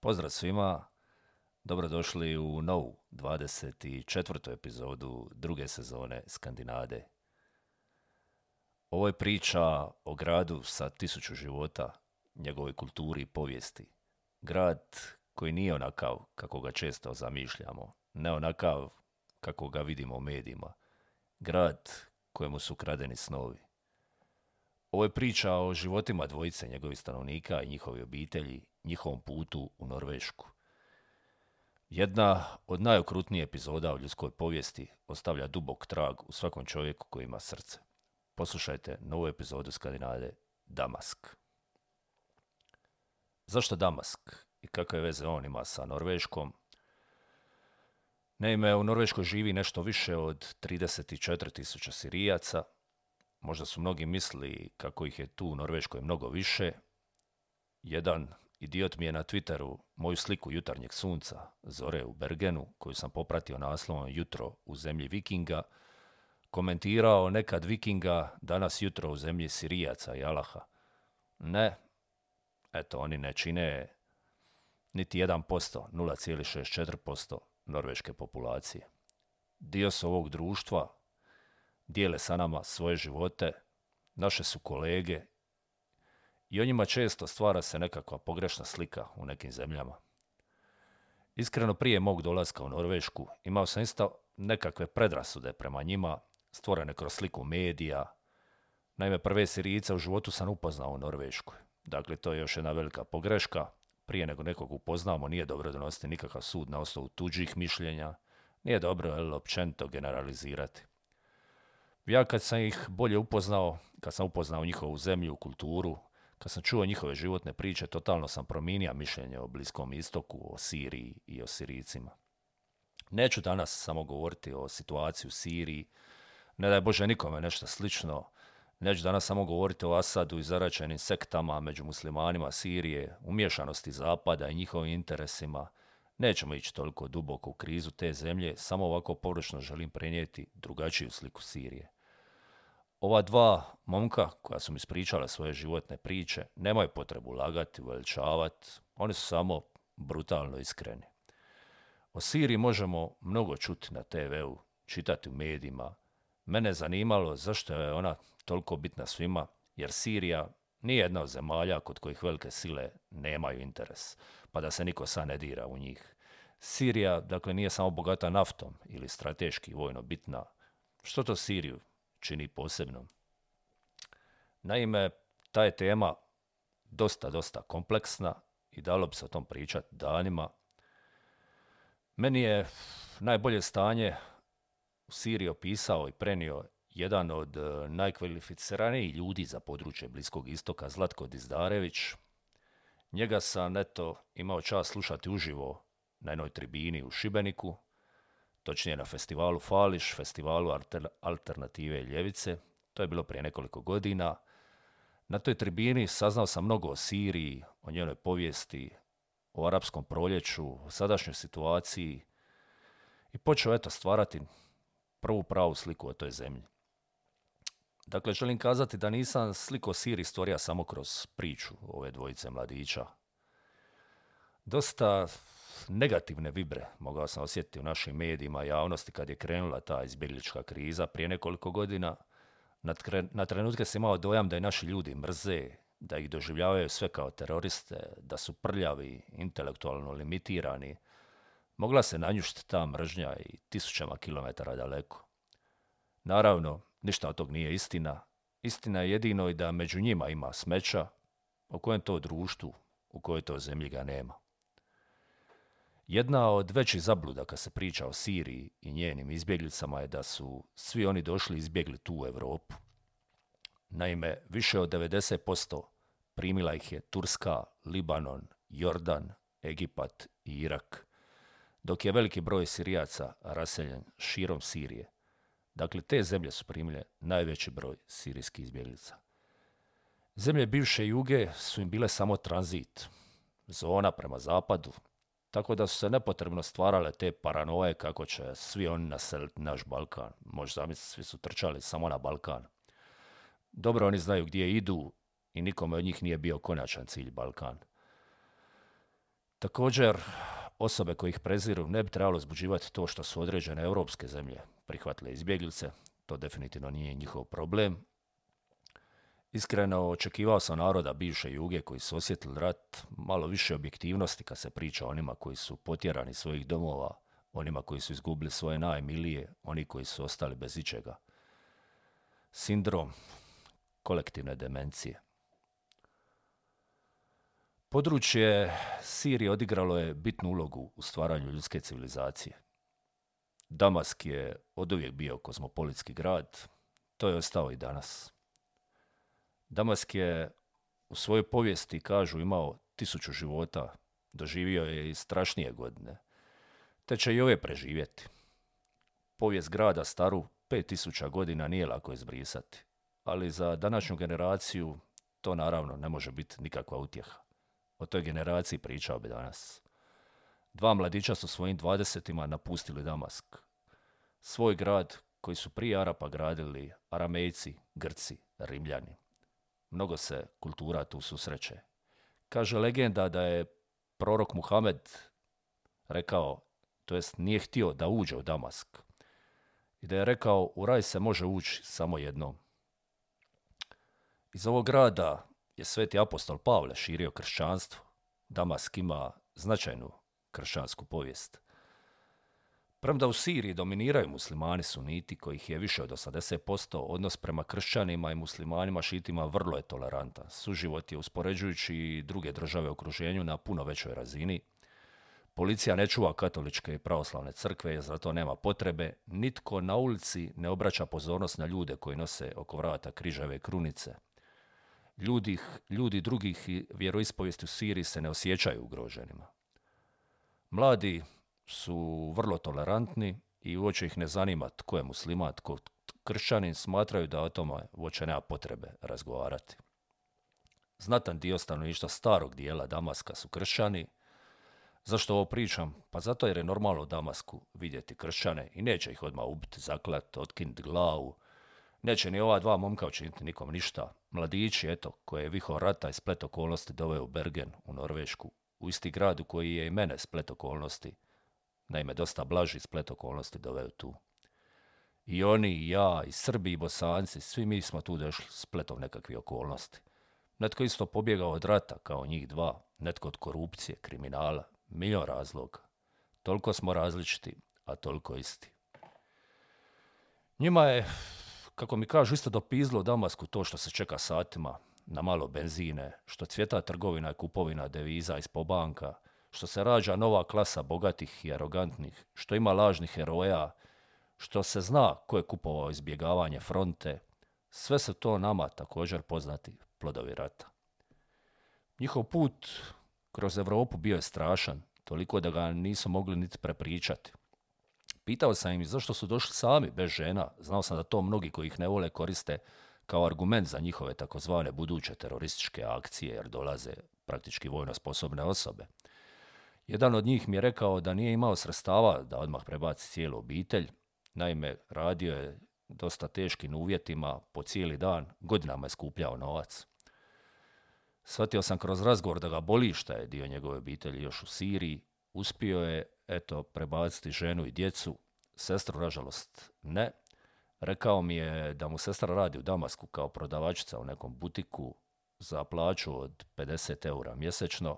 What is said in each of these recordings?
Pozdrav svima, dobrodošli u novu 24. epizodu druge sezone Skandinade. Ovo je priča o gradu sa tisuću života, njegovoj kulturi i povijesti. Grad koji nije onakav kako ga često zamišljamo, ne onakav kako ga vidimo u medijima. Grad kojemu su kradeni snovi. Ovo je priča o životima dvojice njegovih stanovnika i njihovi obitelji, njihovom putu u Norvešku. Jedna od najokrutnijih epizoda u ljudskoj povijesti ostavlja dubok trag u svakom čovjeku koji ima srce. Poslušajte novu epizodu Skandinade Damask. Zašto Damask i kakve veze on ima sa Norveškom? Naime, u Norveškoj živi nešto više od 34.000 Sirijaca. Možda su mnogi mislili kako ih je tu u Norveškoj mnogo više. Jedan idiot mi je na Twitteru moju sliku jutarnjeg sunca, zore u Bergenu, koju sam popratio naslovom Jutro u zemlji Vikinga, komentirao nekad Vikinga, danas jutro u zemlji Sirijaca i Alaha. Ne, eto, oni ne čine niti 1%, 0,64% norveške populacije. Dio su ovog društva, dijele sa nama svoje živote, naše su kolege i o njima često stvara se nekakva pogrešna slika u nekim zemljama. Iskreno prije mog dolaska u Norvešku imao sam isto nekakve predrasude prema njima, stvorene kroz sliku medija. Naime, prve Sirijice u životu sam upoznao u Norveškoj. Dakle, to je još jedna velika pogreška. Prije nego nekog upoznamo, nije dobro donositi nikakav sud na osnovu tuđih mišljenja. Nije dobro, ali općenito generalizirati. Ja kad sam ih bolje upoznao, kad sam upoznao njihovu zemlju, kulturu, kad sam čuo njihove životne priče, totalno sam promijenio mišljenje o Bliskom istoku, o Siriji i o Sirijcima. Neću danas samo govoriti o situaciji u Siriji, ne daj Bože nikome nešto slično. Neću danas samo govoriti o Asadu i zaračenim sektama među muslimanima Sirije, umješanosti Zapada i njihovim interesima. Nećemo ići toliko duboko u krizu te zemlje, samo ovako površno želim prenijeti drugačiju sliku Sirije. Ova dva momka koja su mi ispričale svoje životne priče nemaju potrebu lagati, uveličavati, oni su samo brutalno iskreni. O Siriji možemo mnogo čuti na TV-u, čitati u medijima. Mene je zanimalo zašto je ona toliko bitna svima, jer Sirija nije jedna od zemalja kod kojih velike sile nemaju interes, pa da se niko sad ne dira u njih. Sirija, dakle, nije samo bogata naftom ili strateški vojno bitna. Što to Siriju čini posebnom. Naime, ta je tema dosta, dosta kompleksna i dalo bi se o tom pričati danima. Meni je najbolje stanje u Siriji opisao i prenio jedan od e, najkvalificiranijih ljudi za područje Bliskog istoka, Zlatko Dizdarević. Njega sam eto imao čast slušati uživo na jednoj tribini u Šibeniku – točnije na festivalu Fališ, festivalu alternative ljevice. To je bilo prije nekoliko godina. Na toj tribini saznao sam mnogo o Siriji, o njenoj povijesti, o arapskom proljeću, o sadašnjoj situaciji i počeo eto stvarati prvu pravu sliku o toj zemlji. Dakle, želim kazati da nisam sliko Siriji stvorio samo kroz priču ove dvojice mladića. Dosta negativne vibre mogao sam osjetiti u našim medijima javnosti kad je krenula ta izbjeglička kriza prije nekoliko godina. Na, na trenutke sam imao dojam da i naši ljudi mrze, da ih doživljavaju sve kao teroriste, da su prljavi, intelektualno limitirani. Mogla se nanjušti ta mržnja i tisućama kilometara daleko. Naravno, ništa od tog nije istina. Istina je jedino i da među njima ima smeća, u kojem to društvu, u kojoj to zemlji ga nema. Jedna od većih zabluda kad se priča o Siriji i njenim izbjeglicama je da su svi oni došli izbjegli tu u Europu. Naime, više od 90% primila ih je Turska, Libanon, Jordan, Egipat i Irak, dok je veliki broj Sirijaca raseljen širom Sirije. Dakle, te zemlje su primile najveći broj sirijskih izbjeglica. Zemlje bivše juge su im bile samo tranzit, zona prema zapadu, tako da su se nepotrebno stvarale te paranoje kako će svi oni naseliti naš Balkan. Možda zamisliti, svi su trčali samo na Balkan. Dobro oni znaju gdje idu i nikome od njih nije bio konačan cilj Balkan. Također, osobe koji ih preziru ne bi trebalo zbuđivati to što su određene europske zemlje prihvatile izbjeglice. To definitivno nije njihov problem. Iskreno, očekivao sam naroda bivše juge koji su osjetili rat malo više objektivnosti kad se priča o onima koji su potjerani svojih domova, onima koji su izgubili svoje najmilije, oni koji su ostali bez ičega. Sindrom kolektivne demencije. Područje Sirije odigralo je bitnu ulogu u stvaranju ljudske civilizacije. Damask je oduvijek bio kozmopolitski grad, to je ostao i danas. Damask je u svojoj povijesti, kažu, imao tisuću života, doživio je i strašnije godine, te će i ove preživjeti. Povijest grada staru pet tisuća godina nije lako izbrisati, ali za današnju generaciju to naravno ne može biti nikakva utjeha. O toj generaciji pričao bi danas. Dva mladića su svojim dvadesetima napustili Damask. Svoj grad koji su prije Arapa gradili Aramejci, Grci, Rimljani. Mnogo se kultura tu susreće. Kaže legenda da je prorok Muhamed rekao, to jest nije htio da uđe u Damask. I da je rekao, u raj se može ući samo jednom. Iz ovog grada je sveti apostol Pavle širio kršćanstvo. Damask ima značajnu kršćansku povijest. Premda u Siriji dominiraju muslimani suniti, kojih je više od 80%, odnos prema kršćanima i muslimanima šitima vrlo je tolerantan. Suživot je uspoređujući i druge države u okruženju na puno većoj razini. Policija ne čuva katoličke i pravoslavne crkve, jer zato nema potrebe. Nitko na ulici ne obraća pozornost na ljude koji nose oko vrata križeve krunice. Ljudi, ljudi drugih vjeroispovijesti u Siriji se ne osjećaju ugroženima. Mladi su vrlo tolerantni i uopće ih ne zanima tko je musliman, tko kršćanin, smatraju da o tome uopće nema potrebe razgovarati. Znatan dio stanovništva starog dijela Damaska su kršćani. Zašto ovo pričam? Pa zato jer je normalno Damasku vidjeti kršćane i neće ih odmah ubiti, zaklat, otkinuti glavu. Neće ni ova dva momka učiniti nikom ništa. Mladići, eto, koje je viho rata i splet okolnosti doveo u Bergen, u Norvešku, u isti grad koji je i mene splet okolnosti Naime, dosta blaži splet okolnosti doveo tu. I oni, i ja, i Srbi, i Bosanci, svi mi smo tu došli spletom nekakvih okolnosti. Netko isto pobjegao od rata, kao njih dva, netko od korupcije, kriminala, milion razloga. Toliko smo različiti, a toliko isti. Njima je, kako mi kažu, isto dopizlo u Damasku to što se čeka satima na malo benzine, što cvjeta trgovina i kupovina deviza iz pobanka, što se rađa nova klasa bogatih i arogantnih, što ima lažnih heroja, što se zna ko je kupovao izbjegavanje fronte, sve su to nama također poznati plodovi rata. Njihov put kroz Europu bio je strašan, toliko da ga nisu mogli niti prepričati. Pitao sam im zašto su došli sami, bez žena. Znao sam da to mnogi koji ih ne vole koriste kao argument za njihove takozvane buduće terorističke akcije, jer dolaze praktički vojno sposobne osobe. Jedan od njih mi je rekao da nije imao sredstava da odmah prebaci cijelu obitelj. Naime, radio je dosta teškim uvjetima po cijeli dan, godinama je skupljao novac. Shvatio sam kroz razgovor da ga boli šta je dio njegove obitelji još u Siriji. Uspio je, eto, prebaciti ženu i djecu. Sestru, nažalost, ne. Rekao mi je da mu sestra radi u Damasku kao prodavačica u nekom butiku za plaću od 50 eura mjesečno,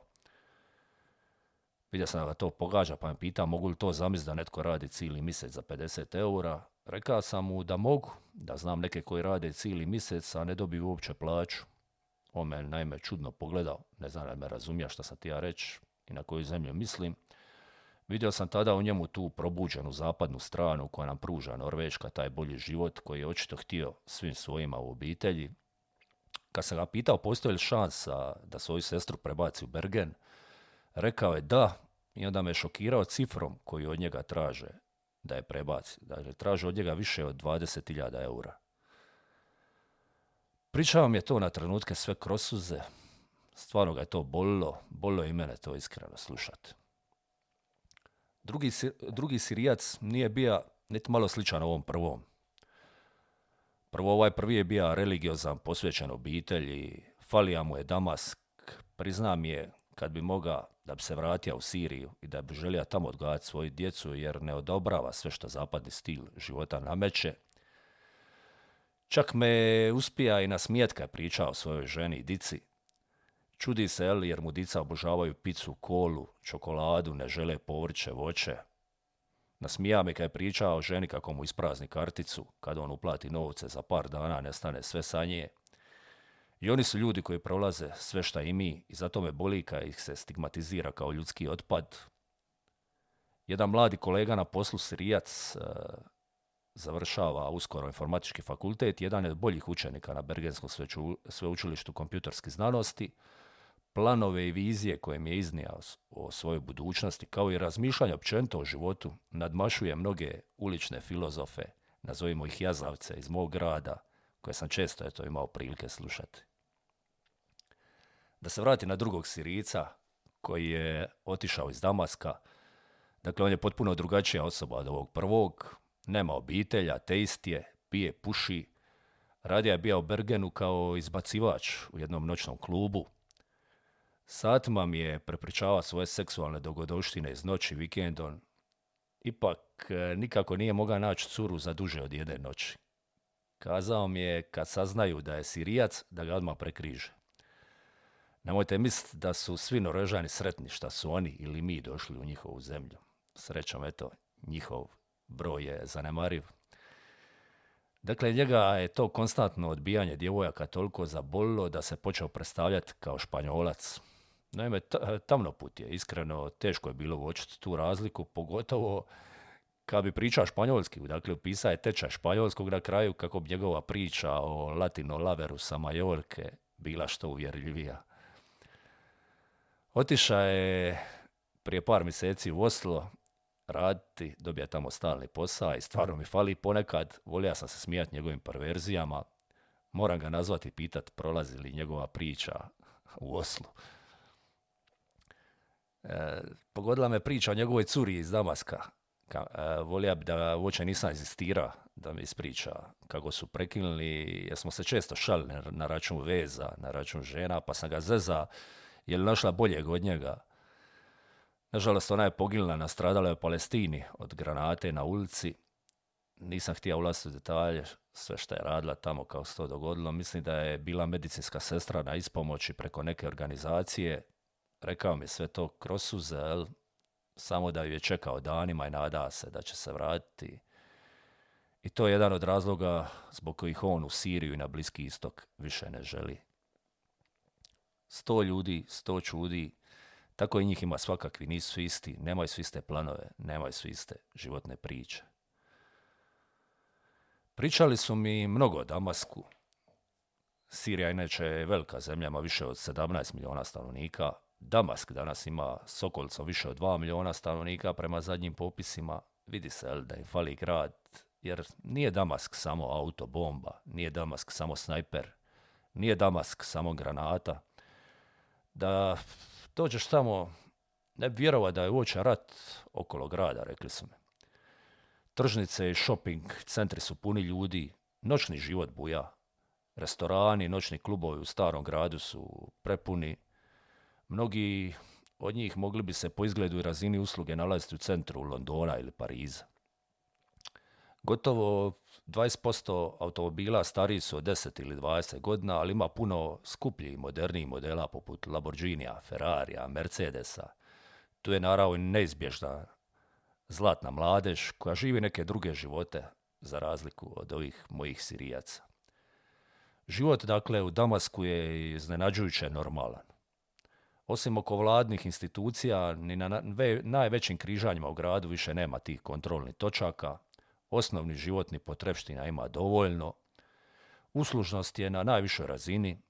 Vidio sam da ga to pogađa, pa me pita mogu li to zamisliti da netko radi cijeli mjesec za 50 eura. Rekao sam mu da mogu, da znam neke koji rade cijeli mjesec, a ne dobiju uopće plaću. On me naime čudno pogledao, ne znam da me razumija šta sam ti ja reći i na koju zemlju mislim. Vidio sam tada u njemu tu probuđenu zapadnu stranu koja nam pruža Norveška, taj bolji život koji je očito htio svim svojima u obitelji. Kad sam ga pitao postoji li šansa da svoju sestru prebaci u Bergen, Rekao je da i onda me šokirao cifrom koju od njega traže da je prebaci. Dakle, traže od njega više od 20.000 eura. Pričao mi je to na trenutke sve kroz suze. Stvarno ga je to bolilo. Bolilo i mene to iskreno slušati. Drugi, drugi sirijac nije bio niti malo sličan ovom prvom. Prvo ovaj prvi je bio religiozan, posvećen obitelji, falija mu je Damask, priznam je kad bi mogao da bi se vratio u Siriju i da bi želio tamo odgajati svoju djecu jer ne odobrava sve što zapadni stil života nameće. Čak me uspija i nasmijet kad priča o svojoj ženi i dici. Čudi se, Eli, jer mu dica obožavaju picu, kolu, čokoladu, ne žele povrće, voće. Nasmija me kad je pričao o ženi kako mu isprazni karticu, kad on uplati novce za par dana, nestane sve sa nje. I oni su ljudi koji prolaze sve šta i mi i zato me boli kad ih se stigmatizira kao ljudski otpad. Jedan mladi kolega na poslu Sirijac e, završava uskoro informatički fakultet, jedan je od boljih učenika na Bergenskom sveučilištu kompjuterskih znanosti, planove i vizije koje mi je iznio o svojoj budućnosti, kao i razmišljanje općenito o životu, nadmašuje mnoge ulične filozofe, nazovimo ih jazavce iz mog grada, koje sam često eto, imao prilike slušati. Da se vrati na drugog Sirica, koji je otišao iz Damaska, dakle on je potpuno drugačija osoba od ovog prvog, nema obitelja, teist je, pije, puši, radija je bio u Bergenu kao izbacivač u jednom noćnom klubu, Satima mi je prepričavao svoje seksualne dogodoštine iz noći vikendom. Ipak e, nikako nije mogao naći curu za duže od jedne noći. Kazao mi je kad saznaju da je Sirijac da ga odmah prekriže. Nemojte misliti da su svi Norežani sretni šta su oni ili mi došli u njihovu zemlju. Srećom, eto, njihov broj je zanemariv. Dakle, njega je to konstantno odbijanje djevojaka toliko zabolilo da se počeo predstavljati kao španjolac. Naime, put je, iskreno, teško je bilo uočiti tu razliku, pogotovo kad bi pričao španjolski, dakle, upisao je tečaj španjolskog na kraju kako bi njegova priča o Latino Laveru sa Majorke bila što uvjerljivija. Otiša je prije par mjeseci u Oslo raditi, dobija tamo stalni posao i stvarno mi fali ponekad, volio sam se smijati njegovim perverzijama, moram ga nazvati i pitat prolazi li njegova priča u Oslu. E, pogodila me priča o njegovoj curi iz Damaska. Ka, e, bi da uopće nisam insistira da mi ispriča kako su prekinuli, jer smo se često šalili na račun veza, na račun žena, pa sam ga zeza, je li našla boljeg od njega. Nažalost, ona je poginula nastradala u Palestini od granate na ulici. Nisam htio ulaziti u detalje, sve što je radila tamo kao se to dogodilo. Mislim da je bila medicinska sestra na ispomoći preko neke organizacije rekao mi sve to kroz suze, samo da ju je čekao danima i nada se da će se vratiti. I to je jedan od razloga zbog kojih on u Siriju i na Bliski istok više ne želi. Sto ljudi, sto čudi, tako i njih ima svakakvi, nisu isti, nemaju svi iste planove, nemaju svi iste životne priče. Pričali su mi mnogo o Damasku. Sirija inače je velika zemlja, ima više od 17 milijuna stanovnika, Damask danas ima Sokolco više od 2 milijuna stanovnika prema zadnjim popisima. Vidi se da im fali grad, jer nije Damask samo autobomba, nije Damask samo snajper, nije Damask samo granata. Da dođeš tamo, ne bi vjerovao da je uoče rat okolo grada, rekli su mi. Tržnice i shopping centri su puni ljudi, noćni život buja. Restorani, noćni klubovi u starom gradu su prepuni, Mnogi od njih mogli bi se po izgledu i razini usluge nalaziti u centru Londona ili Pariza. Gotovo 20% automobila stariji su od 10 ili 20 godina, ali ima puno skupljih i modernijih modela poput Lamborghinija, Ferrarija, Mercedesa. Tu je naravno neizbježna zlatna mladež koja živi neke druge živote za razliku od ovih mojih sirijaca. Život, dakle, u Damasku je iznenađujuće normalan. Osim oko vladnih institucija, ni na najvećim križanjima u gradu više nema tih kontrolnih točaka, osnovni životni potrepština ima dovoljno, uslužnost je na najvišoj razini,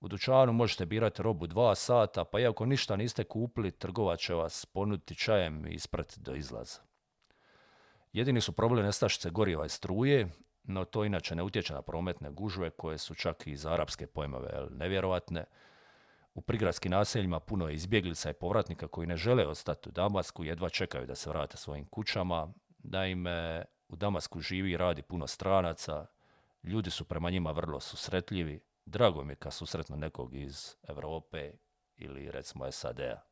u dućanu možete birati robu dva sata, pa iako ništa niste kupili, trgovac će vas ponuditi čajem i isprati do izlaza. Jedini su problem nestašice goriva i struje, no to inače ne utječe na prometne gužve koje su čak i za arapske pojmove nevjerovatne, u prigradskim naseljima puno je izbjeglica i povratnika koji ne žele ostati u Damasku, jedva čekaju da se vrate svojim kućama. Naime, u Damasku živi i radi puno stranaca, ljudi su prema njima vrlo susretljivi. Drago mi je kad susretno nekog iz Europe ili recimo SAD-a.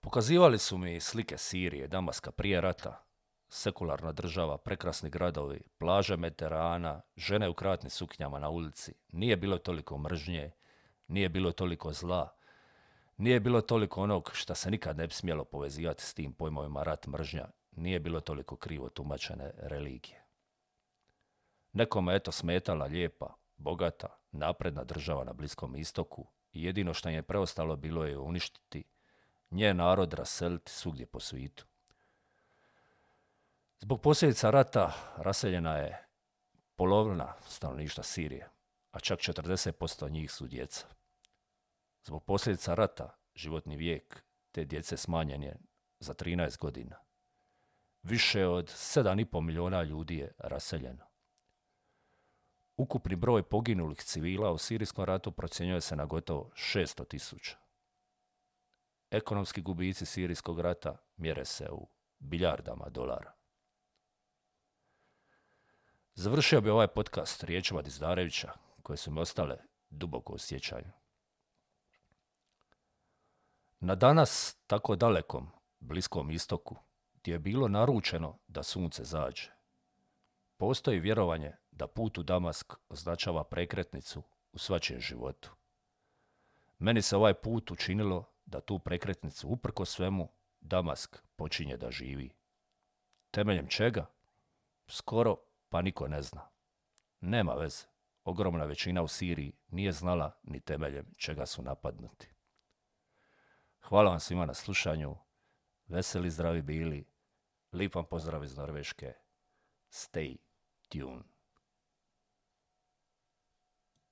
Pokazivali su mi slike Sirije, Damaska prije rata, sekularna država, prekrasni gradovi, plaže Mediterana, žene u kratnim suknjama na ulici. Nije bilo toliko mržnje, nije bilo toliko zla, nije bilo toliko onog što se nikad ne bi smjelo povezivati s tim pojmovima rat mržnja, nije bilo toliko krivo tumačene religije. Nekome eto smetala lijepa, bogata, napredna država na Bliskom istoku i jedino što je preostalo bilo je uništiti nje narod raseliti svugdje po svijetu. Zbog posljedica rata raseljena je polovina stanovništva Sirije, a čak 40% njih su djeca. Zbog posljedica rata životni vijek te djece smanjen je za 13 godina. Više od 7,5 milijuna ljudi je raseljeno. Ukupni broj poginulih civila u Sirijskom ratu procjenjuje se na gotovo 600 tisuća. Ekonomski gubici Sirijskog rata mjere se u biljardama dolara. Završio bi ovaj podcast riječima Dizdarevića, koje su mi ostale duboko u sjećanju. Na danas tako dalekom, bliskom istoku, gdje je bilo naručeno da sunce zađe, postoji vjerovanje da put u Damask označava prekretnicu u svačijem životu. Meni se ovaj put učinilo da tu prekretnicu uprko svemu Damask počinje da živi. Temeljem čega? Skoro pa niko ne zna. Nema veze. Ogromna većina u Siriji nije znala ni temeljem čega su napadnuti. Hvala vam svima na slušanju. Veseli zdravi bili. Lip vam pozdrav iz Norveške. Stay tuned.